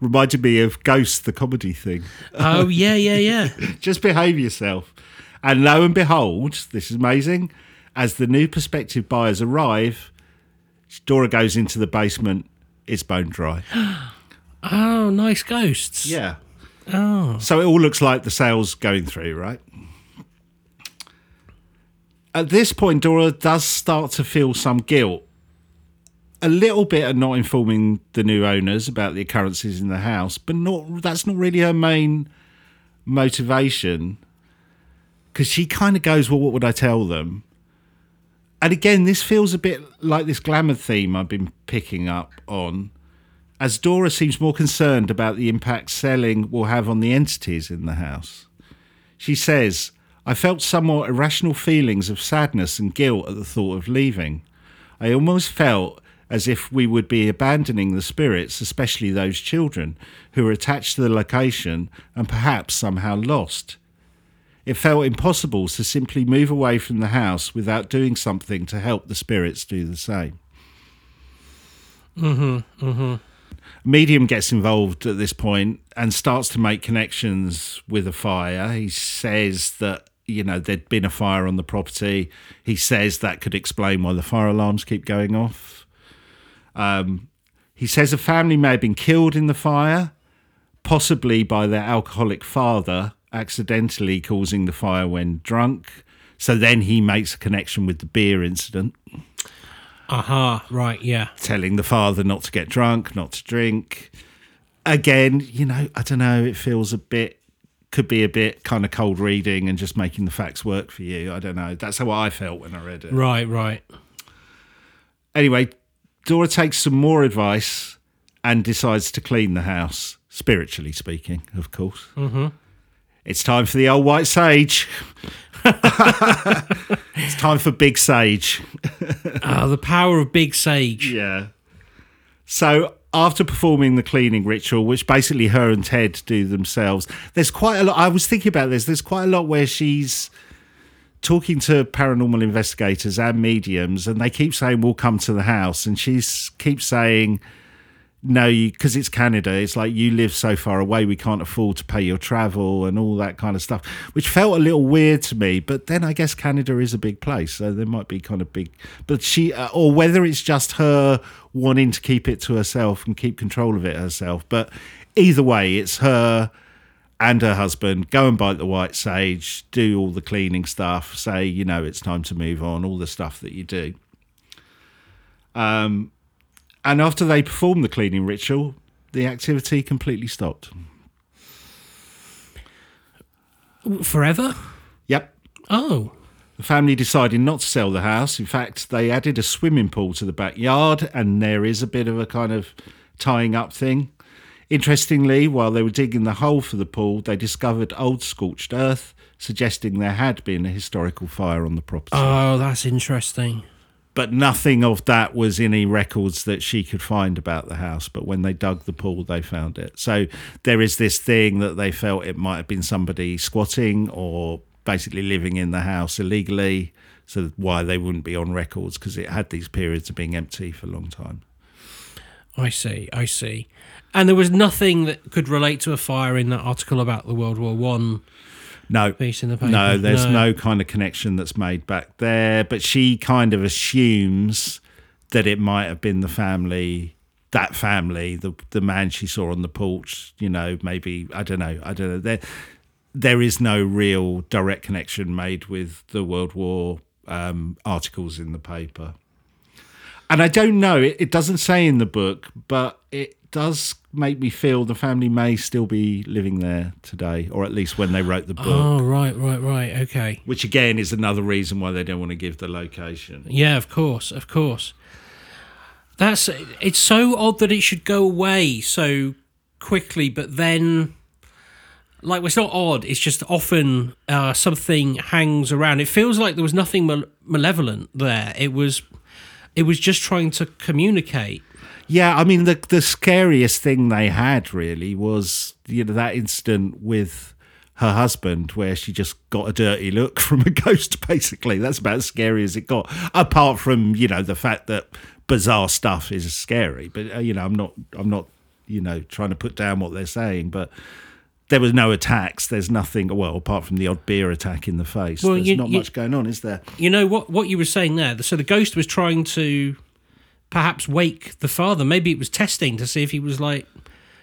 Reminded me of Ghost, the comedy thing. Oh yeah, yeah, yeah. Just behave yourself. And lo and behold, this is amazing. As the new prospective buyers arrive, Dora goes into the basement. It's bone dry. Oh, nice ghosts. Yeah. Oh, So it all looks like the sale's going through, right? At this point, Dora does start to feel some guilt. A little bit of not informing the new owners about the occurrences in the house, but not that's not really her main motivation. Because she kind of goes, Well, what would I tell them? And again, this feels a bit like this glamour theme I've been picking up on as Dora seems more concerned about the impact selling will have on the entities in the house. She says, I felt somewhat irrational feelings of sadness and guilt at the thought of leaving. I almost felt as if we would be abandoning the spirits, especially those children who are attached to the location and perhaps somehow lost. It felt impossible to simply move away from the house without doing something to help the spirits do the same. Mm-hmm, mm-hmm. Medium gets involved at this point and starts to make connections with a fire. He says that you know there'd been a fire on the property. He says that could explain why the fire alarms keep going off. Um, he says a family may have been killed in the fire, possibly by their alcoholic father accidentally causing the fire when drunk. So then he makes a connection with the beer incident aha, right, yeah. telling the father not to get drunk, not to drink. Again, you know, I don't know, it feels a bit could be a bit kind of cold reading and just making the facts work for you. I don't know. That's how I felt when I read it. Right, right. Anyway, Dora takes some more advice and decides to clean the house, spiritually speaking, of course. Mm-hmm. It's time for the old white sage. It's time for big sage. Ah, the power of big sage. Yeah. So after performing the cleaning ritual, which basically her and Ted do themselves, there's quite a lot. I was thinking about this. There's quite a lot where she's talking to paranormal investigators and mediums, and they keep saying, "We'll come to the house," and she keeps saying, "No, because it's Canada. It's like you live so far away, we can't afford to pay your travel and all that kind of stuff," which felt a little weird to me. But then I guess Canada is a big place, so there might be kind of big. But she, uh, or whether it's just her wanting to keep it to herself and keep control of it herself. But either way, it's her and her husband go and bite the white sage, do all the cleaning stuff, say, you know, it's time to move on, all the stuff that you do. Um, and after they performed the cleaning ritual, the activity completely stopped. Forever? Yep. Oh, The family decided not to sell the house. In fact, they added a swimming pool to the backyard, and there is a bit of a kind of tying up thing. Interestingly, while they were digging the hole for the pool, they discovered old scorched earth, suggesting there had been a historical fire on the property. oh, that's interesting. But nothing of that was any records that she could find about the house. But when they dug the pool, they found it. So there is this thing that they felt it might have been somebody squatting or basically living in the house illegally. So why they wouldn't be on records because it had these periods of being empty for a long time. I see, I see. And there was nothing that could relate to a fire in that article about the World War One No, the paper. no, there's no. kind of connection that's made back there. But she kind of assumes that it might have been the family, that family, the the man she saw on the porch. You know, maybe I don't know. I don't know. There, there is no real direct connection made with the World War um, articles in the paper. And I don't know, it, it doesn't say in the book, but it does make me feel the family may still be living there today, or at least when they wrote the book, Oh, right, right, right. Okay. which again is another reason why they don't want to give the location. Yeah, of course, of course. That's it's so odd that it should go away so quickly, but then, like, it's not odd. It's just often uh, something hangs around. It feels like there was nothing mal- malevolent there. It was, it was just trying to communicate. Yeah, I mean the the scariest thing they had really was you know that incident with her husband where she just got a dirty look from a ghost basically. That's about as scary as it got apart from you know the fact that bizarre stuff is scary. But uh, you know I'm not I'm not you know trying to put down what they're saying but there was no attacks. There's nothing well apart from the odd beer attack in the face Well, there's you- not you- much going on is there? You know what what you were saying there. So the ghost was trying to perhaps wake the father. Maybe it was testing to see if he was like,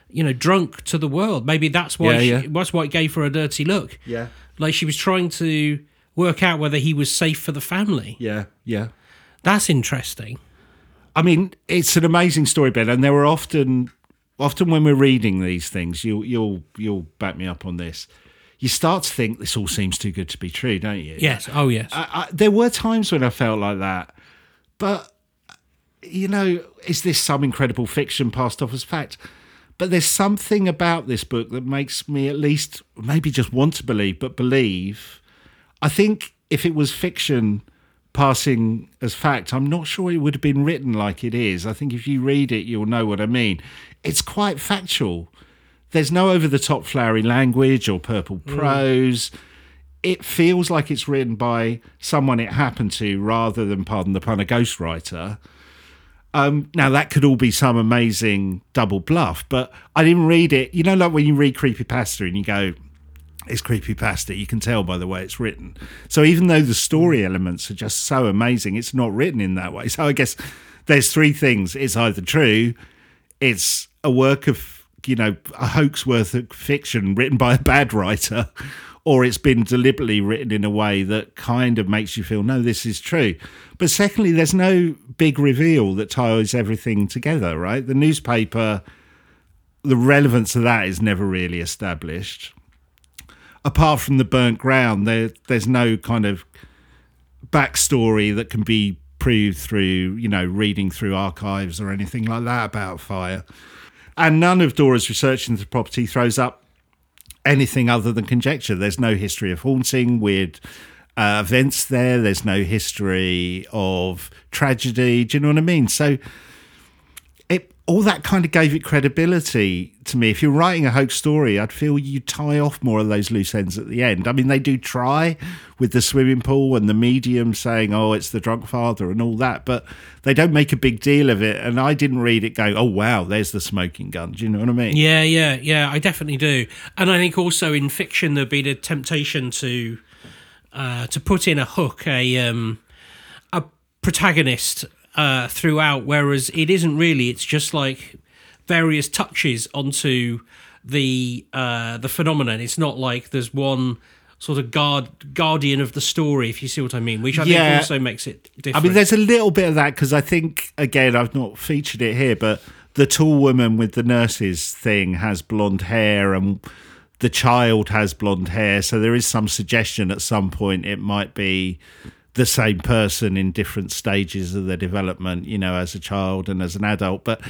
you know, drunk to the world. Maybe that's why Yeah, she, yeah. that's why it gave her a dirty look. yeah Like she was trying to work out whether he was safe for the family. yeah yeah That's interesting. I mean, it's an amazing story, Ben, and there were often, often when we're reading these things, you'll you'll you'll back me up on this. You start to think this all seems too good to be true, don't you? Yes. Oh, yes. I, I, there were times when I felt like that, but you know, is this some incredible fiction passed off as fact? But there's something about this book that makes me at least maybe just want to believe, but believe. I think if it was fiction passing as fact, I'm not sure it would have been written like it is. I think if you read it, you'll know what I mean. It's quite factual. There's no over the top flowery language or purple mm. prose. It feels like it's written by someone it happened to rather than, pardon the pun, a ghostwriter. Um, now that could all be some amazing double bluff, but I didn't read it. You know, like when you read creepypasta and you go, "It's creepypasta," you can tell by the way it's written. So even though the story elements are just so amazing, it's not written in that way. So I guess there's three things: it's either true, it's a work of you know a hoax worth of fiction written by a bad writer, or it's been deliberately written in a way that kind of makes you feel no, this is true. But secondly, there's no big reveal that ties everything together. Right, the newspaper, the relevance of that is never really established. Apart from the burnt ground, there there's no kind of backstory that can be proved through, you know, reading through archives or anything like that about fire. And none of Dora's research into the property throws up anything other than conjecture. There's no history of haunting, weird uh, events there. There's no history of tragedy. Do you know what I mean? So all that kind of gave it credibility to me. If you're writing a hoax story, I'd feel you tie off more of those loose ends at the end. I mean, they do try with the swimming pool and the medium saying, "Oh, it's the drunk father" and all that, but they don't make a big deal of it. And I didn't read it going, "Oh, wow, there's the smoking gun." Do you know what I mean? Yeah, yeah, yeah. I definitely do, and I think also in fiction there'd be the temptation to uh, to put in a hook, a um, a protagonist uh, throughout, whereas it isn't really. It's just like various touches onto the uh, the phenomenon. It's not like there's one sort of guard guardian of the story, if you see what I mean, which I Yeah. think also makes it different. I mean, there's a little bit of that because I think again I've not featured it here, but the tall woman with the nurses thing has blonde hair, and the child has blonde hair, so there is some suggestion at some point it might be the same person in different stages of their development, you know, as a child and as an adult. But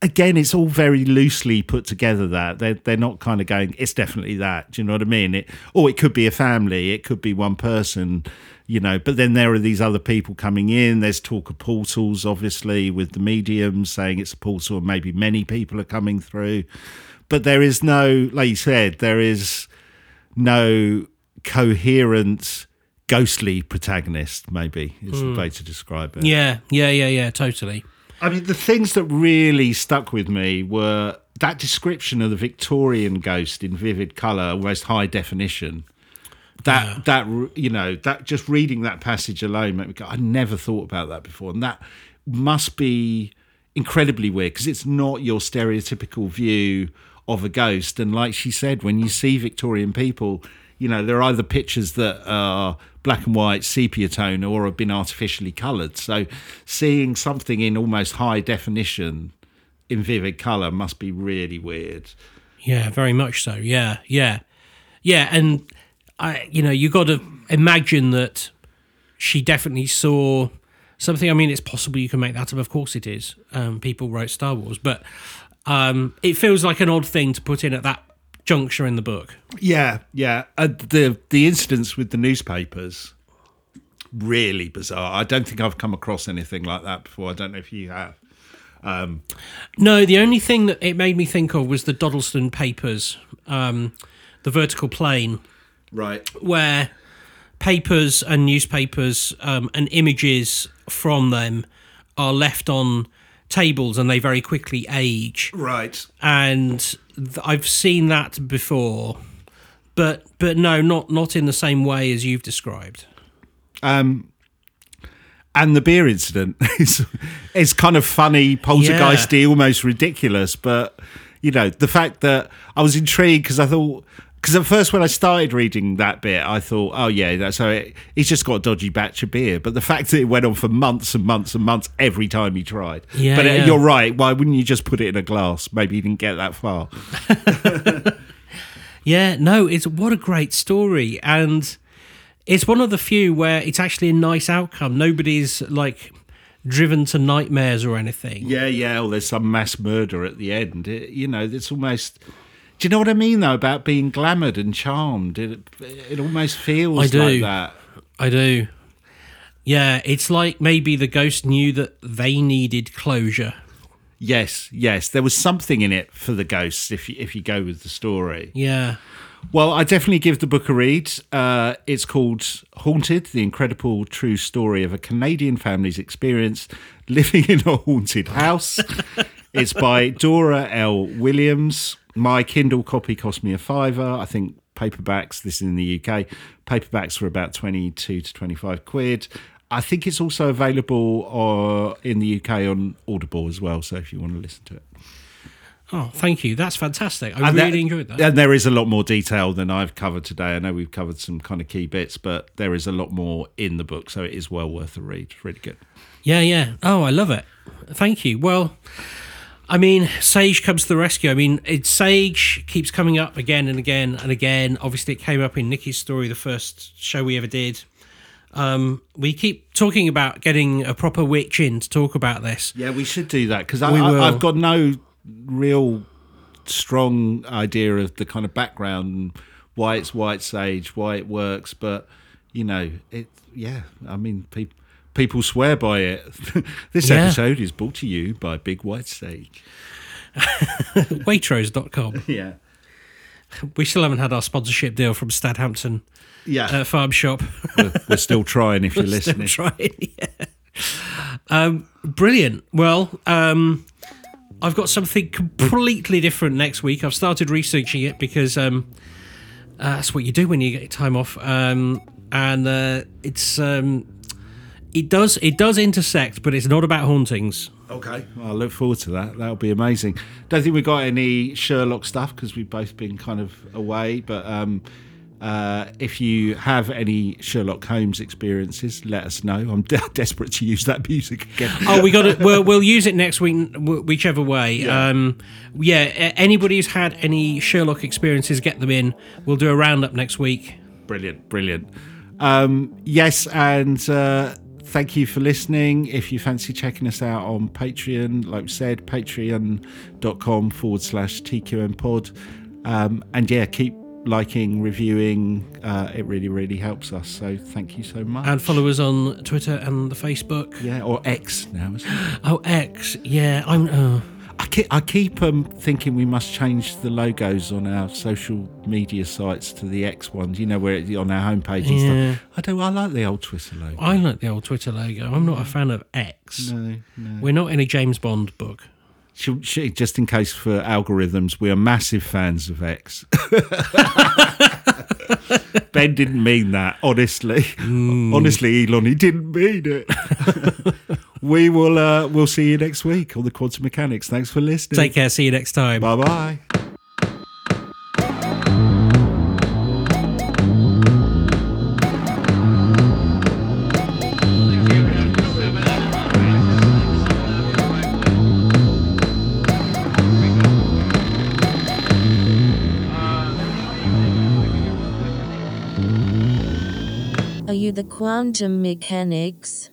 again, it's all very loosely put together. That they're they're not kind of going. It's definitely that. Do you know what I mean? It or it could be a family. It could be one person. You know, but then there are these other people coming in. There's talk of portals, obviously, with the medium saying it's a portal, and maybe many people are coming through. But there is no, like you said, there is no coherent ghostly protagonist maybe is the hmm. way to describe it. Yeah, yeah, yeah, yeah, totally. i mean the things that really stuck with me were that description of the victorian ghost in vivid color almost high definition. That that you know that just reading that passage alone made me go i never thought about that before. And that must be incredibly weird because it's not your stereotypical view of a ghost. And like she said when you see victorian people you know, they're either pictures that are black and white, sepia tone, or have been artificially coloured. So seeing something in almost high definition in vivid colour must be really weird. Yeah, very much so. Yeah, yeah, yeah. And I, you know, you got to imagine that she definitely saw something. I mean, it's possible you can make that up. Of course, it is. Um, people wrote Star Wars, but um, it feels like an odd thing to put in at that juncture in the book. Yeah, yeah. Uh, the the incidents with the newspapers really bizarre. I don't think I've come across anything like that before. I don't know if you have. Um, No, the only thing that it made me think of was the Dodleston papers, um, the vertical plane, Right. where papers and newspapers um, and images from them are left on tables and they very quickly age. Right. And I've seen that before, but but no, not not in the same way as you've described. Um, and the beer incident is is kind of funny, poltergeisty, almost ridiculous. But you know, the fact that I was intrigued because I thought. Because at first, when I started reading that bit, I thought, "Oh yeah, that's so it, he's just got a dodgy batch of beer." But the fact that it went on for months and months and months every time he tried. Yeah, but uh, yeah. you're right. Why wouldn't you just put it in a glass? Maybe he didn't get that far. Yeah, no, it's what a great story, and it's one of the few where it's actually a nice outcome. Nobody's like driven to nightmares or anything. Yeah, yeah. Well, there's some mass murder at the end. It, you know, it's almost. Do you know what I mean though about being glamoured and charmed? It it almost feels I do. like that. I do. Yeah, it's like maybe the ghost knew that they needed closure. Yes, yes. There was something in it for the ghosts. If you, if you go with the story, Yeah. well, I definitely give the book a read. Uh, it's called Haunted: The Incredible True Story of a Canadian Family's Experience Living in a Haunted House. it's by Dora L. Williams. My Kindle copy cost me a fiver. I think paperbacks. This is in the UK. Paperbacks were about twenty-two to twenty-five quid. I think it's also available uh, in the UK on Audible as well. So if you want to listen to it. Oh, thank you. That's fantastic. I And really there- enjoyed that. And there is a lot more detail than I've covered today. I know we've covered some kind of key bits, but there is a lot more in the book, so it is well worth a read. Really good. Yeah, yeah. Oh, I love it. Thank you. Well, I mean, Sage comes to the rescue. I mean, it, Sage keeps coming up again and again and again. Obviously, it came up in Nikki's story, the first show we ever did. Um, we keep talking about getting a proper witch in to talk about this. Yeah, we should do that because. I've got no real strong idea of the kind of background and why it's white sage, why it works, but you know, it. Yeah, I mean, people. People swear by it. this Yeah. episode is brought to you by Big White Sage. Waitrose.com. Yeah. We still haven't had our sponsorship deal from Stadhampton Yeah. uh, Farm Shop. we're, we're still trying if you're Still listening. trying. yeah. Um, brilliant. Well, um, I've got something completely different next week. I've started researching it because um, uh, that's what you do when you get time off, um, and uh, it's um, it does it does intersect, but it's not about hauntings. Okay, well, I look forward to that. That'll be amazing. Don't think we got any Sherlock stuff because we've both been kind of away. But um, uh, if you have any Sherlock Holmes experiences, let us know. I'm de- desperate to use that music again. Oh, we got it. We'll, we'll use it next week, whichever way. Yeah. Um, yeah. Anybody who's had any Sherlock experiences, get them in. We'll do a roundup next week. Brilliant, brilliant. Um, yes, and uh, thank you for listening. If you fancy checking us out on Patreon, like we said, patreon.com forward slash TQM pod. Um, and yeah, keep liking, reviewing. Uh, it really, really helps us. So thank you so much. And follow us on Twitter and the Facebook. yeah, or X now. Isn't it? Oh, X. Yeah, I'm. Uh, I keep, I keep um, thinking we must change the logos on our social media sites to the X ones. You know, where it's on our homepage and Yeah. stuff. I do. I like the old Twitter logo. I like the old Twitter logo. I'm not a fan of X. No, no. We're not in a James Bond book. Should, should- just in case for algorithms, we are massive fans of X. ben didn't mean that, honestly. Honestly, Elon, he didn't mean it. we will uh, we'll see you next week on the Quantum Mechanics. Thanks for listening. Take care. See you next time. Bye bye. the quantum mechanics